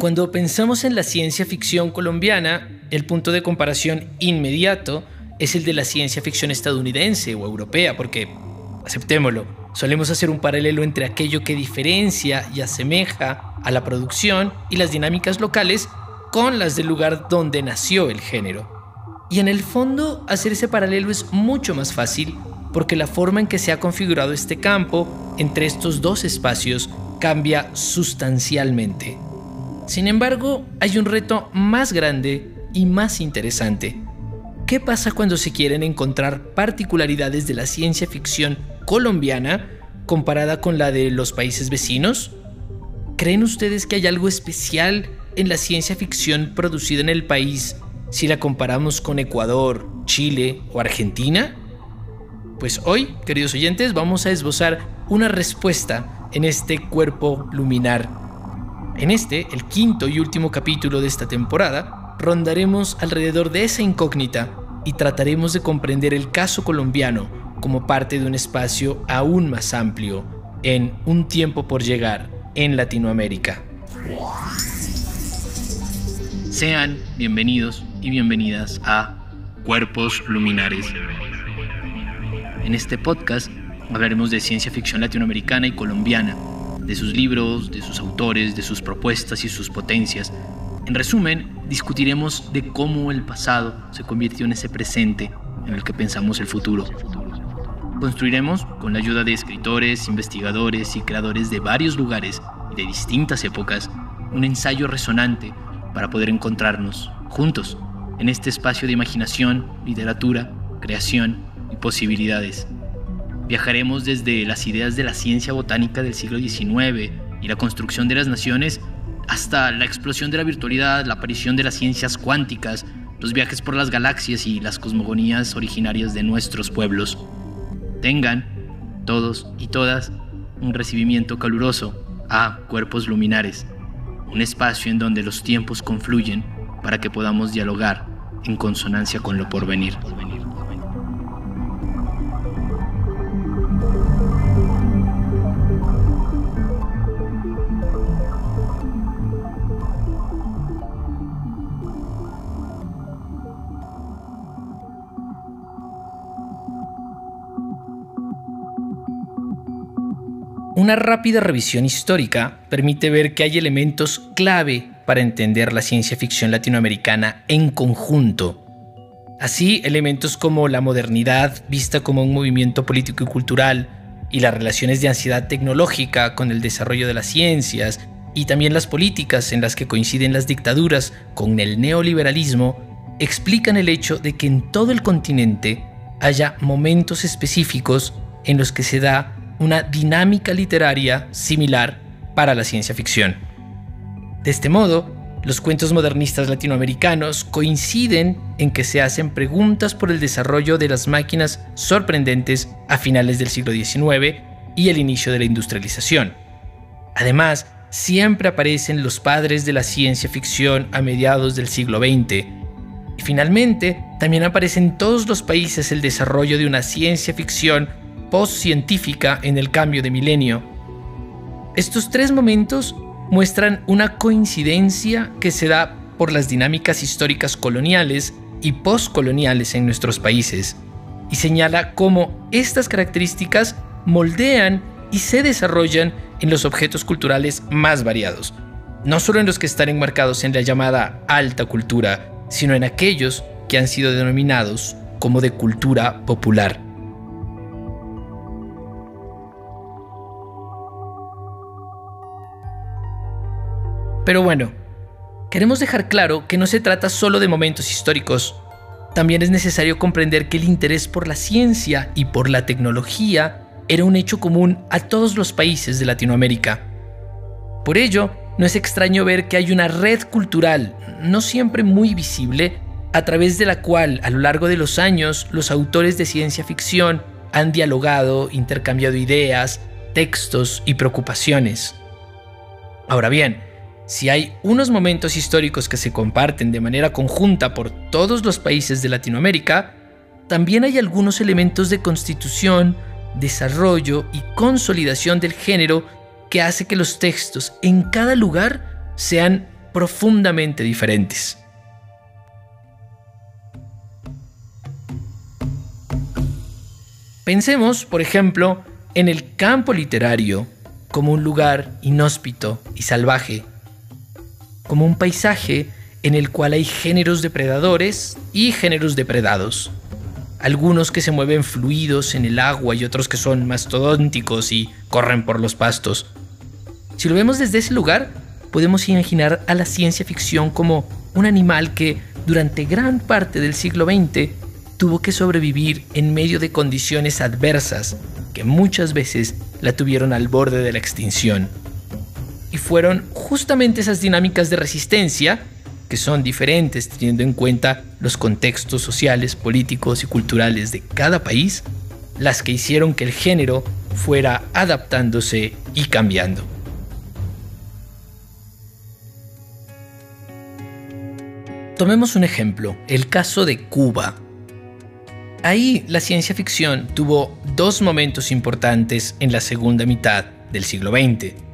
Cuando pensamos en la ciencia ficción colombiana, el punto de comparación inmediato es el de la ciencia ficción estadounidense o europea, porque, aceptémoslo, solemos hacer un paralelo entre aquello que diferencia y asemeja a la producción y las dinámicas locales con las del lugar donde nació el género. Y en el fondo, hacer ese paralelo es mucho más fácil porque la forma en que se ha configurado este campo entre estos dos espacios cambia sustancialmente. Sin embargo, hay un reto más grande y más interesante. ¿Qué pasa cuando se quieren encontrar particularidades de la ciencia ficción colombiana comparada con la de los países vecinos? ¿Creen ustedes que hay algo especial en la ciencia ficción producida en el país si la comparamos con Ecuador, Chile o Argentina? Pues hoy, queridos oyentes, vamos a esbozar una respuesta en este cuerpo luminar. En este, el quinto y último capítulo de esta temporada, rondaremos alrededor de esa incógnita y trataremos de comprender el caso colombiano como parte de un espacio aún más amplio en un tiempo por llegar en Latinoamérica. Sean bienvenidos y bienvenidas a Cuerpos Luminares. En este podcast hablaremos de ciencia ficción latinoamericana y colombiana, de sus libros, de sus autores, de sus propuestas y sus potencias. En resumen, discutiremos de cómo el pasado se convirtió en ese presente en el que pensamos el futuro. Construiremos, con la ayuda de escritores, investigadores y creadores de varios lugares y de distintas épocas, un ensayo resonante para poder encontrarnos juntos en este espacio de imaginación, literatura, creación y posibilidades. Viajaremos desde las ideas de la ciencia botánica del siglo XIX y la construcción de las naciones hasta la explosión de la virtualidad, la aparición de las ciencias cuánticas, los viajes por las galaxias y las cosmogonías originarias de nuestros pueblos. Tengan, todos y todas, un recibimiento caluroso a Cuerpos Luminares, un espacio en donde los tiempos confluyen para que podamos dialogar en consonancia con lo porvenir. Una rápida revisión histórica permite ver que hay elementos clave para entender la ciencia ficción latinoamericana en conjunto. Así, elementos como la modernidad vista como un movimiento político y cultural, y las relaciones de ansiedad tecnológica con el desarrollo de las ciencias, y también las políticas en las que coinciden las dictaduras con el neoliberalismo, explican el hecho de que en todo el continente haya momentos específicos en los que se da una dinámica literaria similar para la ciencia ficción. De este modo, los cuentos modernistas latinoamericanos coinciden en que se hacen preguntas por el desarrollo de las máquinas sorprendentes a finales del siglo XIX y el inicio de la industrialización. Además, siempre aparecen los padres de la ciencia ficción a mediados del siglo XX. Y finalmente, también aparece en todos los países el desarrollo de una ciencia ficción post-científica en el cambio de milenio. Estos tres momentos muestran una coincidencia que se da por las dinámicas históricas coloniales y postcoloniales en nuestros países, y señala cómo estas características moldean y se desarrollan en los objetos culturales más variados, no solo en los que están enmarcados en la llamada alta cultura, sino en aquellos que han sido denominados como de cultura popular. Pero bueno, queremos dejar claro que no se trata solo de momentos históricos. También es necesario comprender que el interés por la ciencia y por la tecnología era un hecho común a todos los países de Latinoamérica. Por ello, no es extraño ver que hay una red cultural, no siempre muy visible, a través de la cual a lo largo de los años los autores de ciencia ficción han dialogado, intercambiado ideas, textos y preocupaciones. Ahora bien, si hay unos momentos históricos que se comparten de manera conjunta por todos los países de Latinoamérica, también hay algunos elementos de constitución, desarrollo y consolidación del género que hace que los textos en cada lugar sean profundamente diferentes. Pensemos, por ejemplo, en el campo literario como un lugar inhóspito y salvaje, como un paisaje en el cual hay géneros depredadores y géneros depredados. Algunos que se mueven fluidos en el agua y otros que son mastodónticos y corren por los pastos. Si lo vemos desde ese lugar, podemos imaginar a la ciencia ficción como un animal que durante gran parte del siglo XX tuvo que sobrevivir en medio de condiciones adversas que muchas veces la tuvieron al borde de la extinción. Y fueron justamente esas dinámicas de resistencia, que son diferentes teniendo en cuenta los contextos sociales, políticos y culturales de cada país, las que hicieron que el género fuera adaptándose y cambiando. Tomemos un ejemplo, el caso de Cuba. Ahí la ciencia ficción tuvo dos momentos importantes en la segunda mitad del siglo XX.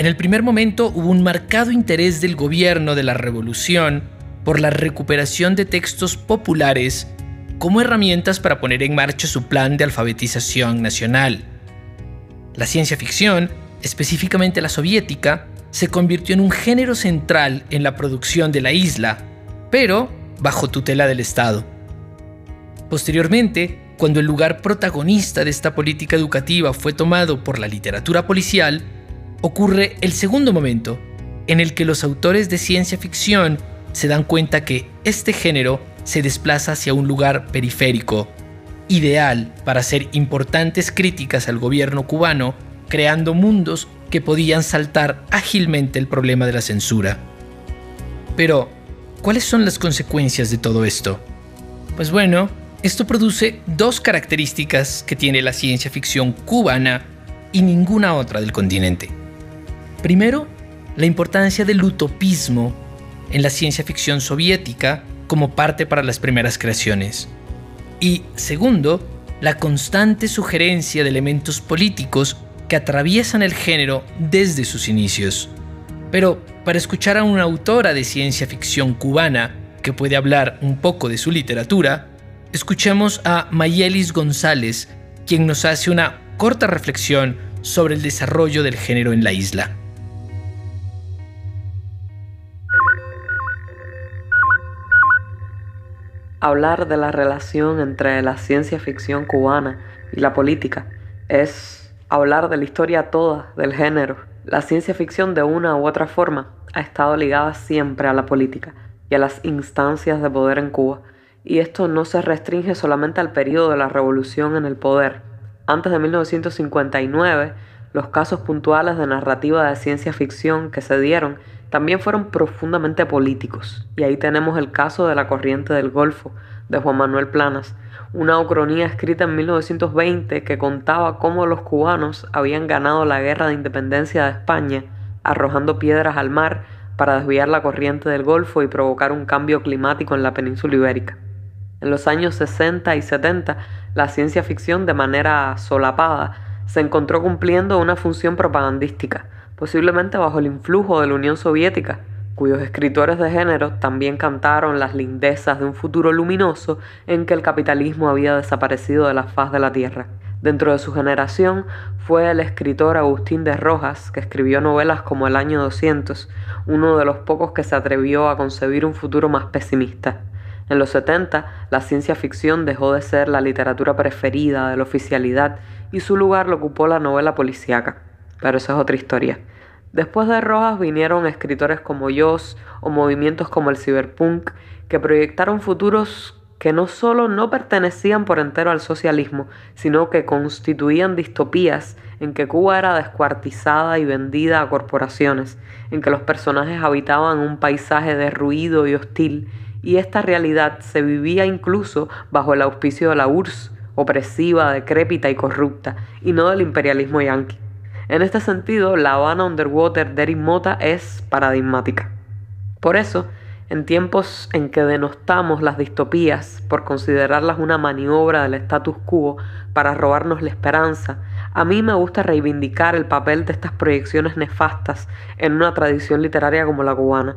En el primer momento hubo un marcado interés del gobierno de la revolución por la recuperación de textos populares como herramientas para poner en marcha su plan de alfabetización nacional. La ciencia ficción, específicamente la soviética, se convirtió en un género central en la producción de la isla, pero bajo tutela del Estado. Posteriormente, cuando el lugar protagonista de esta política educativa fue tomado por la literatura policial, ocurre el segundo momento, en el que los autores de ciencia ficción se dan cuenta que este género se desplaza hacia un lugar periférico, ideal para hacer importantes críticas al gobierno cubano, creando mundos que podían saltar ágilmente el problema de la censura. Pero, ¿cuáles son las consecuencias de todo esto? Pues bueno, esto produce dos características que tiene la ciencia ficción cubana y ninguna otra del continente. Primero, la importancia del utopismo en la ciencia ficción soviética como parte para las primeras creaciones. Y segundo, la constante sugerencia de elementos políticos que atraviesan el género desde sus inicios. Pero para escuchar a una autora de ciencia ficción cubana que puede hablar un poco de su literatura, escuchemos a Mayelis González, quien nos hace una corta reflexión sobre el desarrollo del género en la isla. Hablar de la relación entre la ciencia ficción cubana y la política es hablar de la historia toda del género. La ciencia ficción de una u otra forma ha estado ligada siempre a la política y a las instancias de poder en Cuba, y esto no se restringe solamente al periodo de la revolución en el poder. Antes de 1959, los casos puntuales de narrativa de ciencia ficción que se dieron también fueron profundamente políticos, y ahí tenemos el caso de la corriente del Golfo, de Juan Manuel Planas, una ucronía escrita en 1920 que contaba cómo los cubanos habían ganado la guerra de independencia de España arrojando piedras al mar para desviar la corriente del Golfo y provocar un cambio climático en la península ibérica. En los años 60 y 70, la ciencia ficción de manera solapada se encontró cumpliendo una función propagandística, posiblemente bajo el influjo de la Unión Soviética, cuyos escritores de género también cantaron las lindezas de un futuro luminoso en que el capitalismo había desaparecido de la faz de la tierra. Dentro de su generación fue el escritor Agustín de Rojas, que escribió novelas como El año 200, uno de los pocos que se atrevió a concebir un futuro más pesimista. En los 70, la ciencia ficción dejó de ser la literatura preferida de la oficialidad y su lugar lo ocupó la novela policíaca. Pero eso es otra historia. Después de Rojas vinieron escritores como Joss o movimientos como el cyberpunk que proyectaron futuros que no solo no pertenecían por entero al socialismo, sino que constituían distopías en que Cuba era descuartizada y vendida a corporaciones, en que los personajes habitaban un paisaje derruido y hostil, y esta realidad se vivía incluso bajo el auspicio de la URSS, opresiva, decrépita y corrupta, y no del imperialismo yanqui. En este sentido, La Habana Underwater de Eric Mota es paradigmática. Por eso, en tiempos en que denostamos las distopías por considerarlas una maniobra del status quo para robarnos la esperanza, A mí me gusta reivindicar el papel de estas proyecciones nefastas en una tradición literaria como la cubana.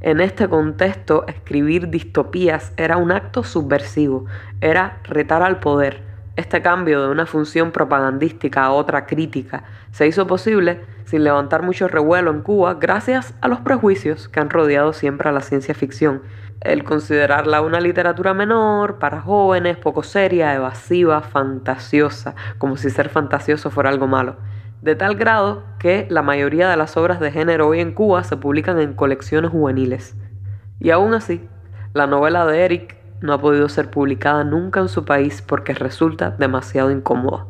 En este contexto, escribir distopías era un acto subversivo, era retar al poder. Este cambio de una función propagandística a otra crítica se hizo posible sin levantar mucho revuelo en Cuba gracias a los prejuicios que han rodeado siempre a la ciencia ficción el considerarla una literatura menor, para jóvenes, poco seria, evasiva, fantasiosa, como si ser fantasioso fuera algo malo. De tal grado que la mayoría de las obras de género hoy en Cuba se publican en colecciones juveniles. Y aún así, la novela de Eric no ha podido ser publicada nunca en su país porque resulta demasiado incómoda.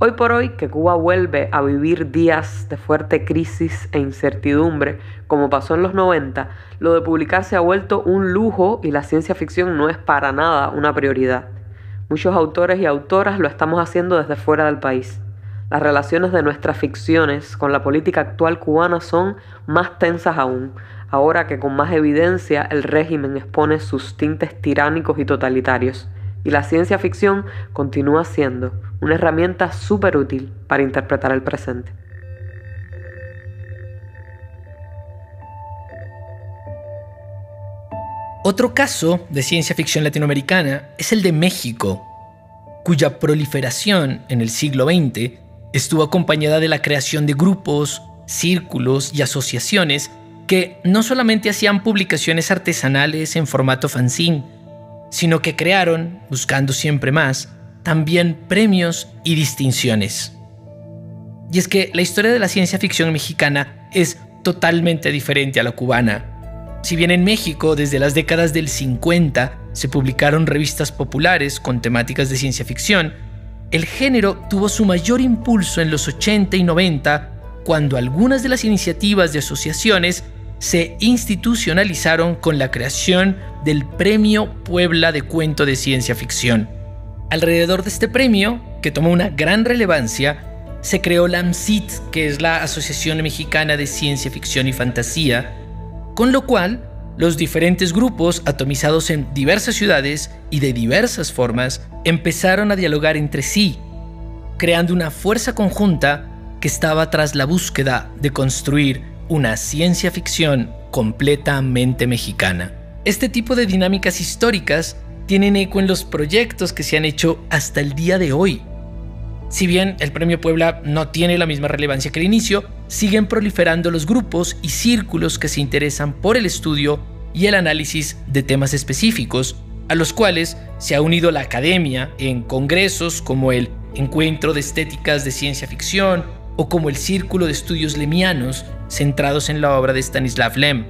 Hoy por hoy, que Cuba vuelve a vivir días de fuerte crisis e incertidumbre, como pasó en los 90, lo de publicar se ha vuelto un lujo y la ciencia ficción no es para nada una prioridad. Muchos autores y autoras lo estamos haciendo desde fuera del país. Las relaciones de nuestras ficciones con la política actual cubana son más tensas aún, ahora que con más evidencia el régimen expone sus tintes tiránicos y totalitarios y la ciencia ficción continúa siendo una herramienta súper útil para interpretar el presente. Otro caso de ciencia ficción latinoamericana es el de México, cuya proliferación en el siglo XX estuvo acompañada de la creación de grupos, círculos y asociaciones que no solamente hacían publicaciones artesanales en formato fanzine, sino que crearon, buscando siempre más, también premios y distinciones. Y es que la historia de la ciencia ficción mexicana es totalmente diferente a la cubana. Si bien en México desde las décadas del 50 se publicaron revistas populares con temáticas de ciencia ficción, el género tuvo su mayor impulso en los 80 y 90 cuando algunas de las iniciativas de asociaciones se institucionalizaron con la creación del Premio Puebla de Cuento de Ciencia Ficción. Alrededor de este premio, que tomó una gran relevancia, se creó la AMCIT, que es la Asociación Mexicana de Ciencia Ficción y Fantasía, con lo cual los diferentes grupos atomizados en diversas ciudades y de diversas formas empezaron a dialogar entre sí, creando una fuerza conjunta que estaba tras la búsqueda de construir una ciencia ficción completamente mexicana. Este tipo de dinámicas históricas tienen eco en los proyectos que se han hecho hasta el día de hoy. Si bien el Premio Puebla no tiene la misma relevancia que el inicio, siguen proliferando los grupos y círculos que se interesan por el estudio y el análisis de temas específicos, a los cuales se ha unido la academia en congresos como el Encuentro de Estéticas de Ciencia Ficción o como el Círculo de Estudios Lemianos, centrados en la obra de Stanislav Lem.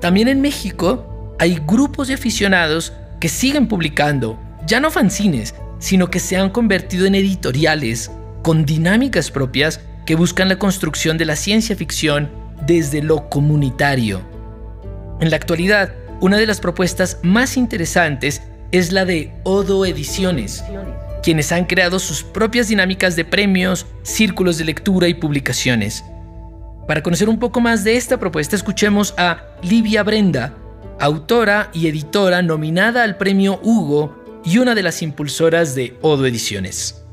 También en México hay grupos de aficionados que siguen publicando, ya no fanzines, sino que se han convertido en editoriales con dinámicas propias que buscan la construcción de la ciencia ficción desde lo comunitario. En la actualidad, una de las propuestas más interesantes es la de Odo Ediciones, quienes han creado sus propias dinámicas de premios, círculos de lectura y publicaciones. Para conocer un poco más de esta propuesta, escuchemos a Livia Brenda, autora y editora nominada al premio Hugo y una de las impulsoras de Odo Ediciones.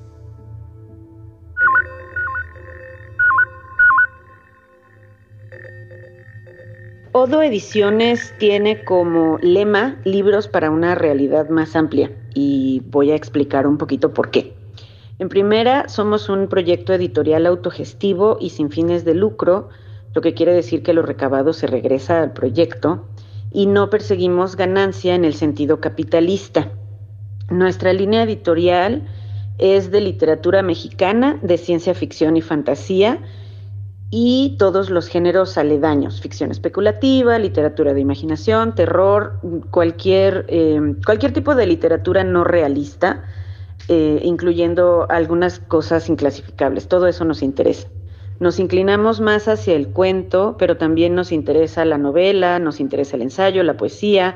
Odo Ediciones tiene como lema libros para una realidad más amplia y voy a explicar un poquito por qué. En primera, somos un proyecto editorial autogestivo y sin fines de lucro, lo que quiere decir que lo recabado se regresa al proyecto y no perseguimos ganancia en el sentido capitalista. Nuestra línea editorial es de literatura mexicana, de ciencia ficción y fantasía y todos los géneros aledaños, ficción especulativa, literatura de imaginación, terror, cualquier, eh, cualquier tipo de literatura no realista eh, incluyendo algunas cosas inclasificables. Todo eso nos interesa. Nos inclinamos más hacia el cuento, pero también nos interesa la novela, nos interesa el ensayo, la poesía,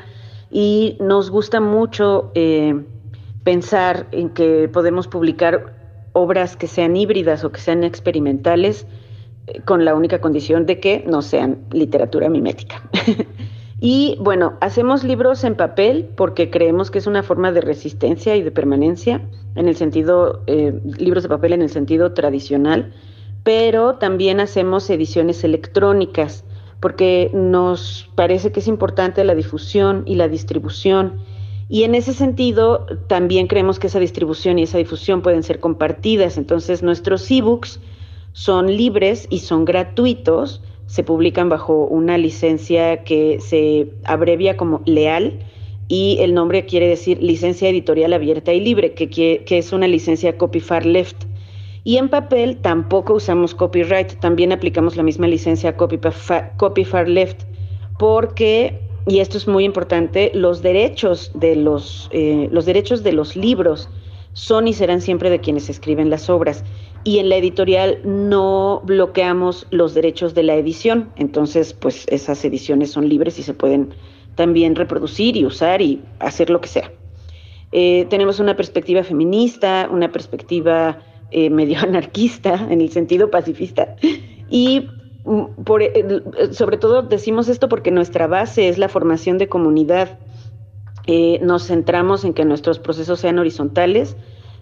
y nos gusta mucho eh, pensar en que podemos publicar obras que sean híbridas o que sean experimentales, eh, con la única condición de que no sean literatura mimética. Y bueno, hacemos libros en papel porque creemos que es una forma de resistencia y de permanencia, en el sentido, eh, libros de papel en el sentido tradicional, pero también hacemos ediciones electrónicas porque nos parece que es importante la difusión y la distribución. Y en ese sentido, también creemos que esa distribución y esa difusión pueden ser compartidas. Entonces, nuestros ebooks son libres y son gratuitos se publican bajo una licencia que se abrevia como LEAL y el nombre quiere decir Licencia Editorial Abierta y Libre, que, que, es una licencia Copyfar Left. Y en papel tampoco usamos copyright, también aplicamos la misma licencia Copyfar, Left, porque, y esto es muy importante, los derechos de los, eh, los derechos de los libros son y serán siempre de quienes escriben las obras y en la editorial no bloqueamos los derechos de la edición, entonces pues esas ediciones son libres y se pueden también reproducir y usar y hacer lo que sea. Eh, tenemos una perspectiva feminista, una perspectiva eh, medio anarquista en el sentido pacifista y mm, eh, sobre todo decimos esto porque nuestra base es la formación de comunidad. nos centramos en que nuestros procesos sean horizontales,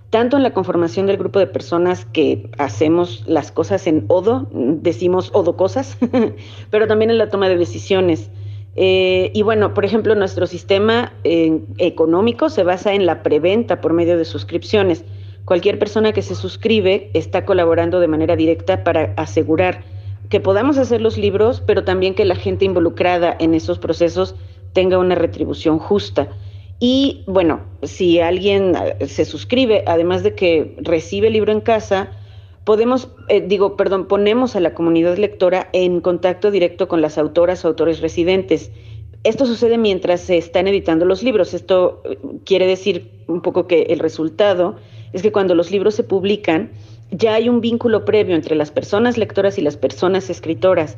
tanto en la conformación del grupo de personas que hacemos las cosas en odo, decimos odo cosas, pero también en la toma de decisiones. Eh, y bueno, por ejemplo, nuestro sistema eh, económico se basa en la preventa por medio de suscripciones. Cualquier persona que se suscribe está colaborando de manera directa para asegurar que podamos hacer los libros, pero también que la gente involucrada en esos procesos tenga una retribución justa. Y bueno, si alguien eh, se suscribe, además de que recibe el libro en casa, podemos, eh, digo, perdón, ponemos a la comunidad lectora en contacto directo con las autoras o autores residentes. Esto sucede mientras se están editando los libros. Esto eh, quiere decir un poco que el resultado es que cuando los libros se publican, ya hay un vínculo previo entre las personas lectoras y las personas escritoras.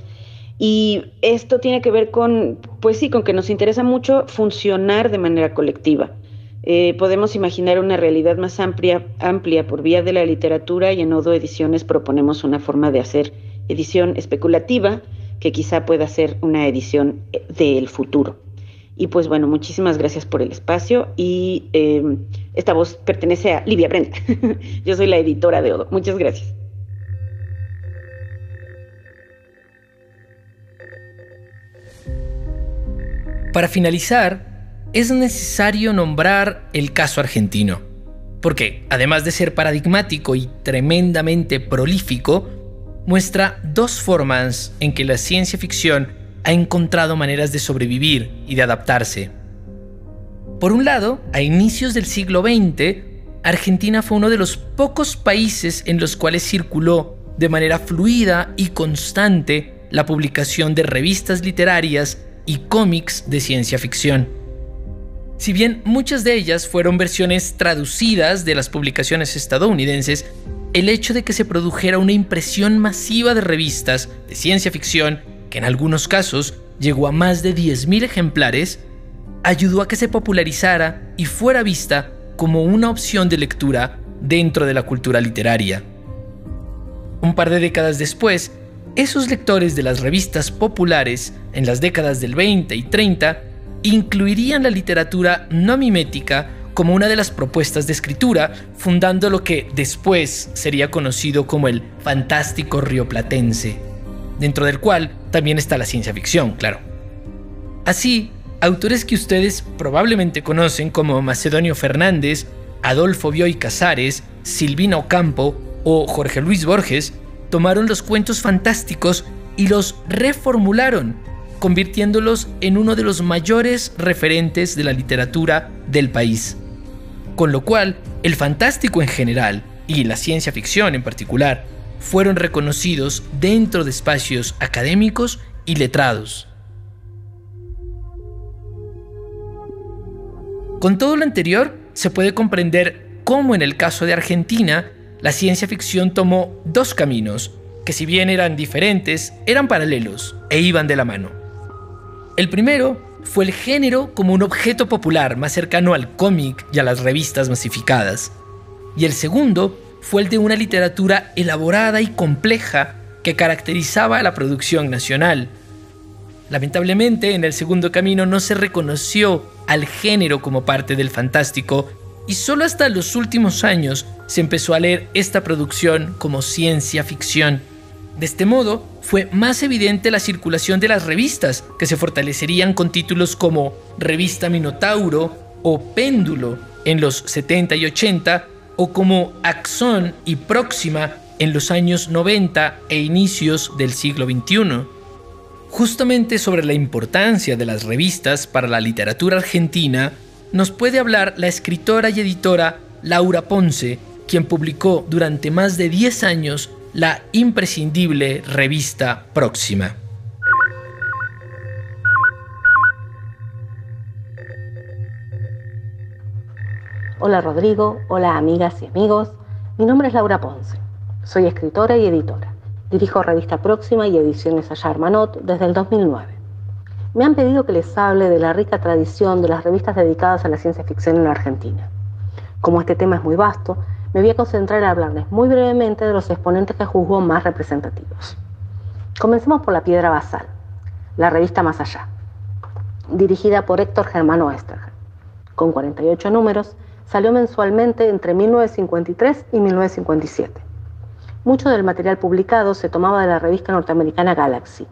Y esto tiene que ver con, pues sí, con que nos interesa mucho funcionar de manera colectiva. Eh, podemos imaginar una realidad más amplia, amplia por vía de la literatura y en Odo Ediciones proponemos una forma de hacer edición especulativa que quizá pueda ser una edición eh, del futuro. Y pues bueno, muchísimas gracias por el espacio y em, esta voz pertenece a Livia Brenda. Yo soy la editora de Odo. Muchas gracias. Para finalizar, es necesario nombrar el caso argentino, porque además de ser paradigmático y tremendamente prolífico, muestra dos formas en que la ciencia ficción ha encontrado maneras de sobrevivir y de adaptarse. Por un lado, a inicios del siglo XX, Argentina fue uno de los pocos países en los cuales circuló de manera fluida y constante la publicación de revistas literarias y cómics de ciencia ficción. Si bien muchas de ellas fueron versiones traducidas de las publicaciones estadounidenses, el hecho de que se produjera una impresión masiva de revistas de ciencia ficción, que en algunos casos llegó a más de 10.000 ejemplares, ayudó a que se popularizara y fuera vista como una opción de lectura dentro de la cultura literaria. Un par de décadas después, esos lectores de las revistas populares en las décadas del 20 y 30 incluirían la literatura no mimética como una de las propuestas de escritura, fundando lo que después sería conocido como el fantástico rioplatense, dentro del cual también está la ciencia ficción, claro. Así, autores que ustedes probablemente conocen como Macedonio Fernández, Adolfo Bioy Casares, Silvino Campo o Jorge Luis Borges tomaron los cuentos fantásticos y los reformularon, convirtiéndolos en uno de los mayores referentes de la literatura del país. Con lo cual, el fantástico en general y la ciencia ficción en particular fueron reconocidos dentro de espacios académicos y letrados. Con todo lo anterior, se puede comprender cómo en el caso de Argentina la ciencia ficción tomó dos caminos, que si bien eran diferentes, eran paralelos e iban de la mano. El primero fue el género como un objeto popular más cercano al cómic y a las revistas masificadas. Y el segundo fue el de una literatura elaborada y compleja que caracterizaba a la producción nacional. Lamentablemente, en el segundo camino no se reconoció al género como parte del fantástico y solo hasta los últimos años se empezó a leer esta producción como ciencia ficción. De este modo, fue más evidente la circulación de las revistas, que se fortalecerían con títulos como Revista Minotauro o Péndulo en los 70 y 80, o como Axón y Próxima en los años 90 e inicios del siglo XXI. Justamente sobre la importancia de las revistas para la literatura argentina, nos puede hablar la escritora y editora Laura Ponce, quien publicó durante más de 10 años la imprescindible revista Próxima. Hola Rodrigo, hola amigas y amigos, mi nombre es Laura Ponce, soy escritora y editora. Dirijo Revista Próxima y Ediciones Allá Armanot desde el 2009. Me han pedido que les hable de la rica tradición de las revistas dedicadas a la ciencia ficción en la Argentina. Como este tema es muy vasto, me voy a concentrar en hablarles muy brevemente de los exponentes que juzgo más representativos. Comencemos por La Piedra Basal, la revista Más Allá, dirigida por Héctor Germano Esterger. Con 48 números, salió mensualmente entre 1953 y 1957. Mucho del material publicado se tomaba de la revista norteamericana Galaxy,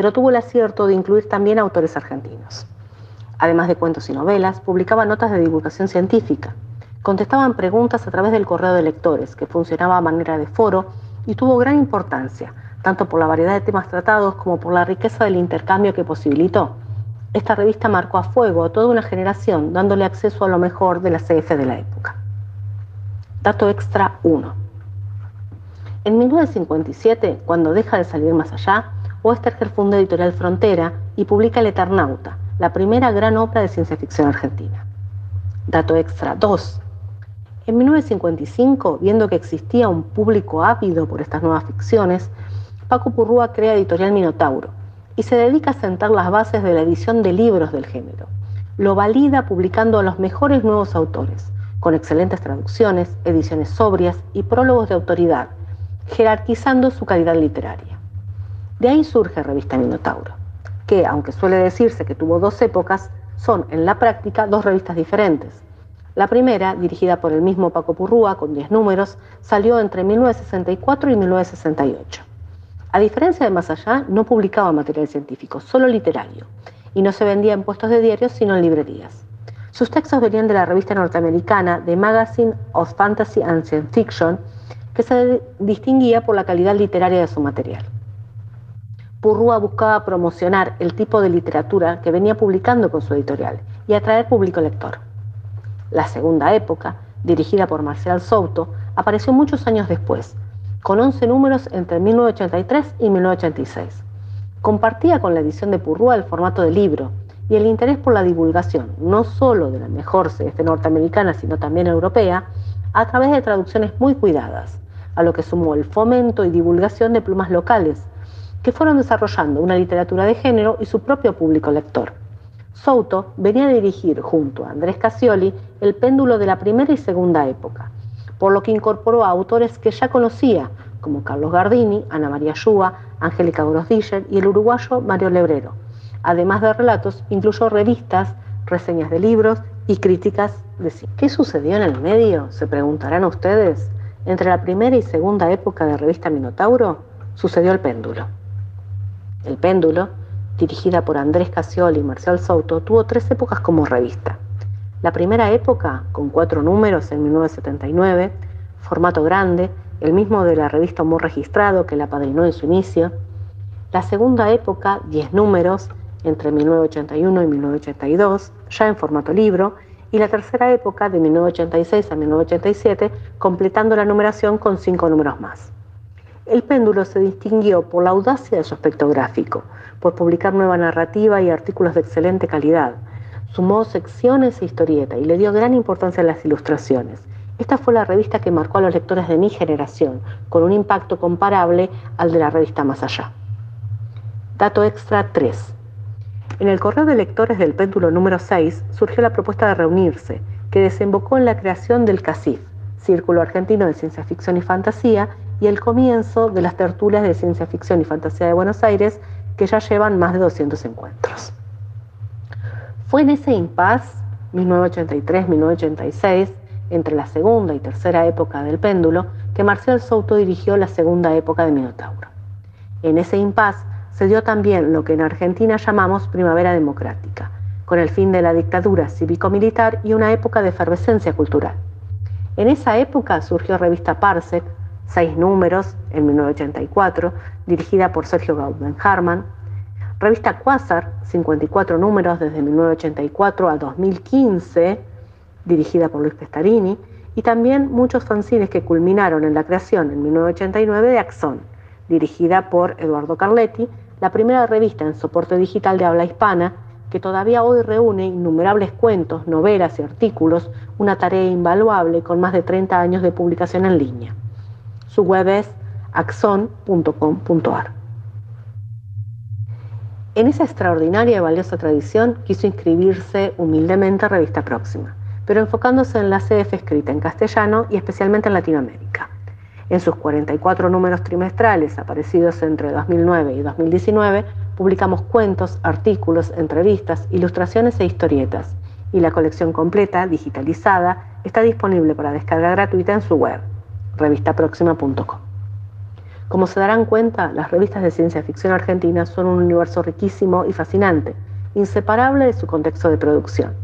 pero tuvo el acierto de incluir también autores argentinos. Además de cuentos y novelas, publicaba notas de divulgación científica. Contestaban preguntas a través del correo de lectores, que funcionaba a manera de foro y tuvo gran importancia, tanto por la variedad de temas tratados como por la riqueza del intercambio que posibilitó. Esta revista marcó a fuego a toda una generación, dándole acceso a lo mejor de la CF de la época. Dato extra 1. En 1957, cuando deja de salir más allá, Oesterger funda Editorial Frontera y publica El Eternauta, la primera gran obra de ciencia ficción argentina. Dato extra 2. En 1955, viendo que existía un público ávido por estas nuevas ficciones, Paco Purrúa crea Editorial Minotauro y se dedica a sentar las bases de la edición de libros del género. Lo valida publicando a los mejores nuevos autores, con excelentes traducciones, ediciones sobrias y prólogos de autoridad jerarquizando su calidad literaria. De ahí surge Revista Minotauro, que, aunque suele decirse que tuvo dos épocas, son en la práctica dos revistas diferentes. La primera, dirigida por el mismo Paco Purrúa, con 10 números, salió entre 1964 y 1968. A diferencia de Más Allá, no publicaba material científico, solo literario, y no se vendía en puestos de diarios, sino en librerías. Sus textos venían de la revista norteamericana The Magazine of Fantasy and Science Fiction, que se distinguía por la calidad literaria de su material. Purrúa buscaba promocionar el tipo de literatura que venía publicando con su editorial y atraer público lector. La segunda época, dirigida por Marcial Souto, apareció muchos años después, con 11 números entre 1983 y 1986. Compartía con la edición de Purrúa el formato de libro y el interés por la divulgación, no solo de la mejor CF norteamericana, sino también europea, a través de traducciones muy cuidadas, a lo que sumó el fomento y divulgación de plumas locales, que fueron desarrollando una literatura de género y su propio público lector. Souto venía a dirigir junto a Andrés Casioli el péndulo de la primera y segunda época, por lo que incorporó a autores que ya conocía, como Carlos Gardini, Ana María Yúa, Angélica Grosdiller y el uruguayo Mario Lebrero. Además de relatos, incluyó revistas, reseñas de libros y críticas de cine. ¿Qué sucedió en el medio? Se preguntarán ustedes. Entre la primera y segunda época de revista Minotauro sucedió el péndulo. El péndulo, dirigida por Andrés Casioli y Marcial Souto, tuvo tres épocas como revista. La primera época, con cuatro números en 1979, formato grande, el mismo de la revista Humor Registrado que la padrinó en su inicio. La segunda época, diez números, entre 1981 y 1982, ya en formato libro, y la tercera época, de 1986 a 1987, completando la numeración con cinco números más. El péndulo se distinguió por la audacia de su aspecto gráfico, por publicar nueva narrativa y artículos de excelente calidad. Sumó secciones e historieta y le dio gran importancia a las ilustraciones. Esta fue la revista que marcó a los lectores de mi generación, con un impacto comparable al de la revista Más Allá. Dato extra 3. En el correo de lectores del péndulo número 6 surgió la propuesta de reunirse, que desembocó en la creación del CACIF, Círculo Argentino de Ciencia Ficción y Fantasía, y el comienzo de las tertulias de Ciencia Ficción y Fantasía de Buenos Aires, que ya llevan más de 200 encuentros. Fue en ese impasse, 1983-1986, entre la segunda y tercera época del péndulo, que Marcial Souto dirigió la segunda época de Minotauro. En ese impasse se dio también lo que en Argentina llamamos primavera democrática, con el fin de la dictadura cívico-militar y una época de efervescencia cultural. En esa época surgió revista Parsec, seis números, en 1984, dirigida por Sergio Gauden Harman, revista Quasar, 54 números desde 1984 a 2015, dirigida por Luis Pestarini, y también muchos fanzines que culminaron en la creación en 1989 de Axón, dirigida por Eduardo Carletti, la primera revista en soporte digital de habla hispana que todavía hoy reúne innumerables cuentos, novelas y artículos, una tarea invaluable con más de 30 años de publicación en línea. Su web es axon.com.ar. En esa extraordinaria y valiosa tradición quiso inscribirse humildemente Revista Próxima, pero enfocándose en la CF escrita en castellano y especialmente en Latinoamérica. En sus 44 números trimestrales aparecidos entre 2009 y 2019, publicamos cuentos, artículos, entrevistas, ilustraciones e historietas, y la colección completa, digitalizada, está disponible para descarga gratuita en su web, revistaproxima.com. Como se darán cuenta, las revistas de ciencia ficción argentinas son un universo riquísimo y fascinante, inseparable de su contexto de producción.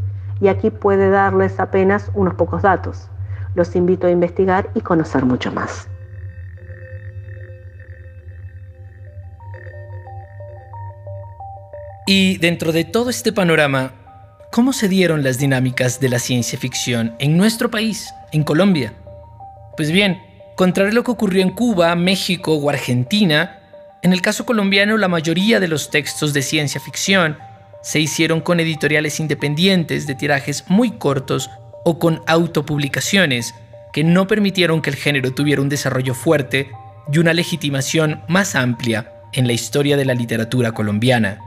Y aquí puede darles apenas unos pocos datos. Los invito a investigar y conocer mucho más. Y dentro de todo este panorama, ¿cómo se dieron las dinámicas de la ciencia ficción en nuestro país, en Colombia? Pues bien, contrario a lo que ocurrió en Cuba, México o Argentina, en el caso colombiano la mayoría de los textos de ciencia ficción se hicieron con editoriales independientes de tirajes muy cortos o con autopublicaciones que no permitieron que el género tuviera un desarrollo fuerte y una legitimación más amplia en la historia de la literatura colombiana.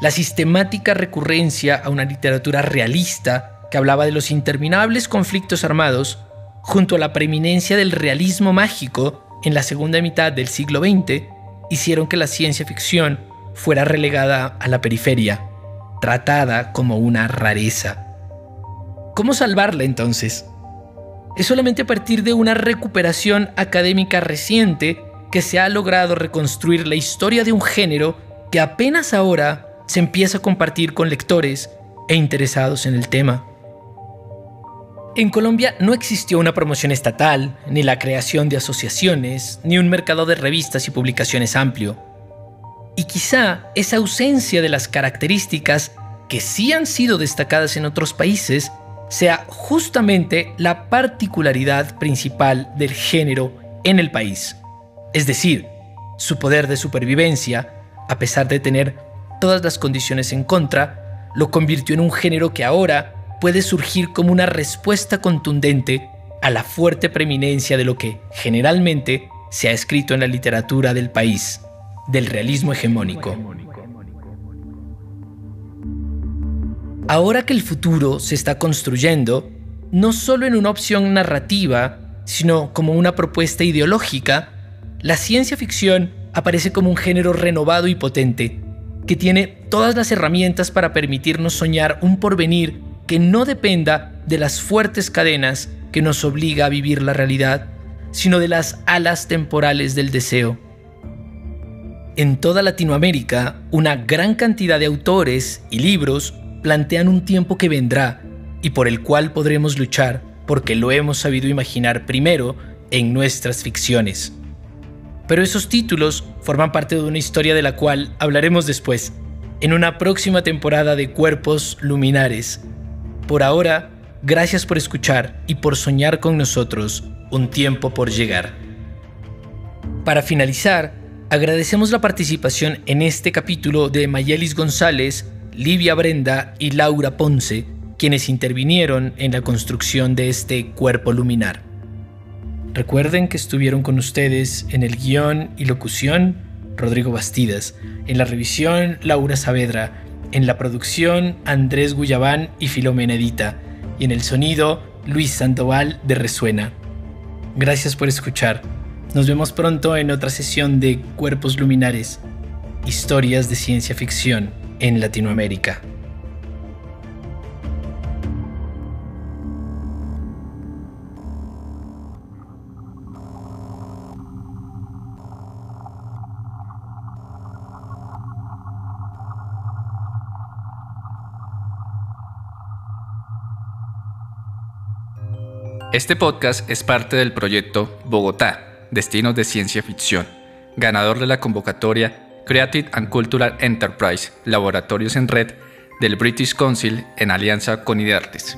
La sistemática recurrencia a una literatura realista que hablaba de los interminables conflictos armados, junto a la preeminencia del realismo mágico en la segunda mitad del siglo XX, hicieron que la ciencia ficción fuera relegada a la periferia, tratada como una rareza. ¿Cómo salvarla entonces? Es solamente a partir de una recuperación académica reciente que se ha logrado reconstruir la historia de un género que apenas ahora se empieza a compartir con lectores e interesados en el tema. En Colombia no existió una promoción estatal, ni la creación de asociaciones, ni un mercado de revistas y publicaciones amplio. Y quizá esa ausencia de las características que sí han sido destacadas en otros países sea justamente la particularidad principal del género en el país. Es decir, su poder de supervivencia, a pesar de tener todas las condiciones en contra, lo convirtió en un género que ahora puede surgir como una respuesta contundente a la fuerte preeminencia de lo que generalmente se ha escrito en la literatura del país, del realismo hegemónico. Ahora que el futuro se está construyendo, no solo en una opción narrativa, sino como una propuesta ideológica, la ciencia ficción aparece como un género renovado y potente, que tiene todas las herramientas para permitirnos soñar un porvenir que no dependa de las fuertes cadenas que nos obliga a vivir la realidad, sino de las alas temporales del deseo. En toda Latinoamérica, una gran cantidad de autores y libros plantean un tiempo que vendrá y por el cual podremos luchar porque lo hemos sabido imaginar primero en nuestras ficciones pero esos títulos forman parte de una historia de la cual hablaremos después, en una próxima temporada de Cuerpos Luminares. Por ahora, gracias por escuchar y por soñar con nosotros un tiempo por llegar. Para finalizar, agradecemos la participación en este capítulo de Mayelis González, Livia Brenda y Laura Ponce, quienes intervinieron en la construcción de este cuerpo luminar. Recuerden que estuvieron con ustedes en el guion y locución Rodrigo Bastidas, en la revisión Laura Saavedra, en la producción Andrés Guyabán y Filomena Edita, y en el sonido Luis Sandoval de Resuena. Gracias por escuchar. Nos vemos pronto en otra sesión de Cuerpos Luminares. historias de ciencia ficción en Latinoamérica. Este podcast es parte del proyecto Bogotá, Destinos de Ciencia Ficción, ganador de la convocatoria Creative and Cultural Enterprise, Laboratorios en Red del British Council en alianza con IDEARTES.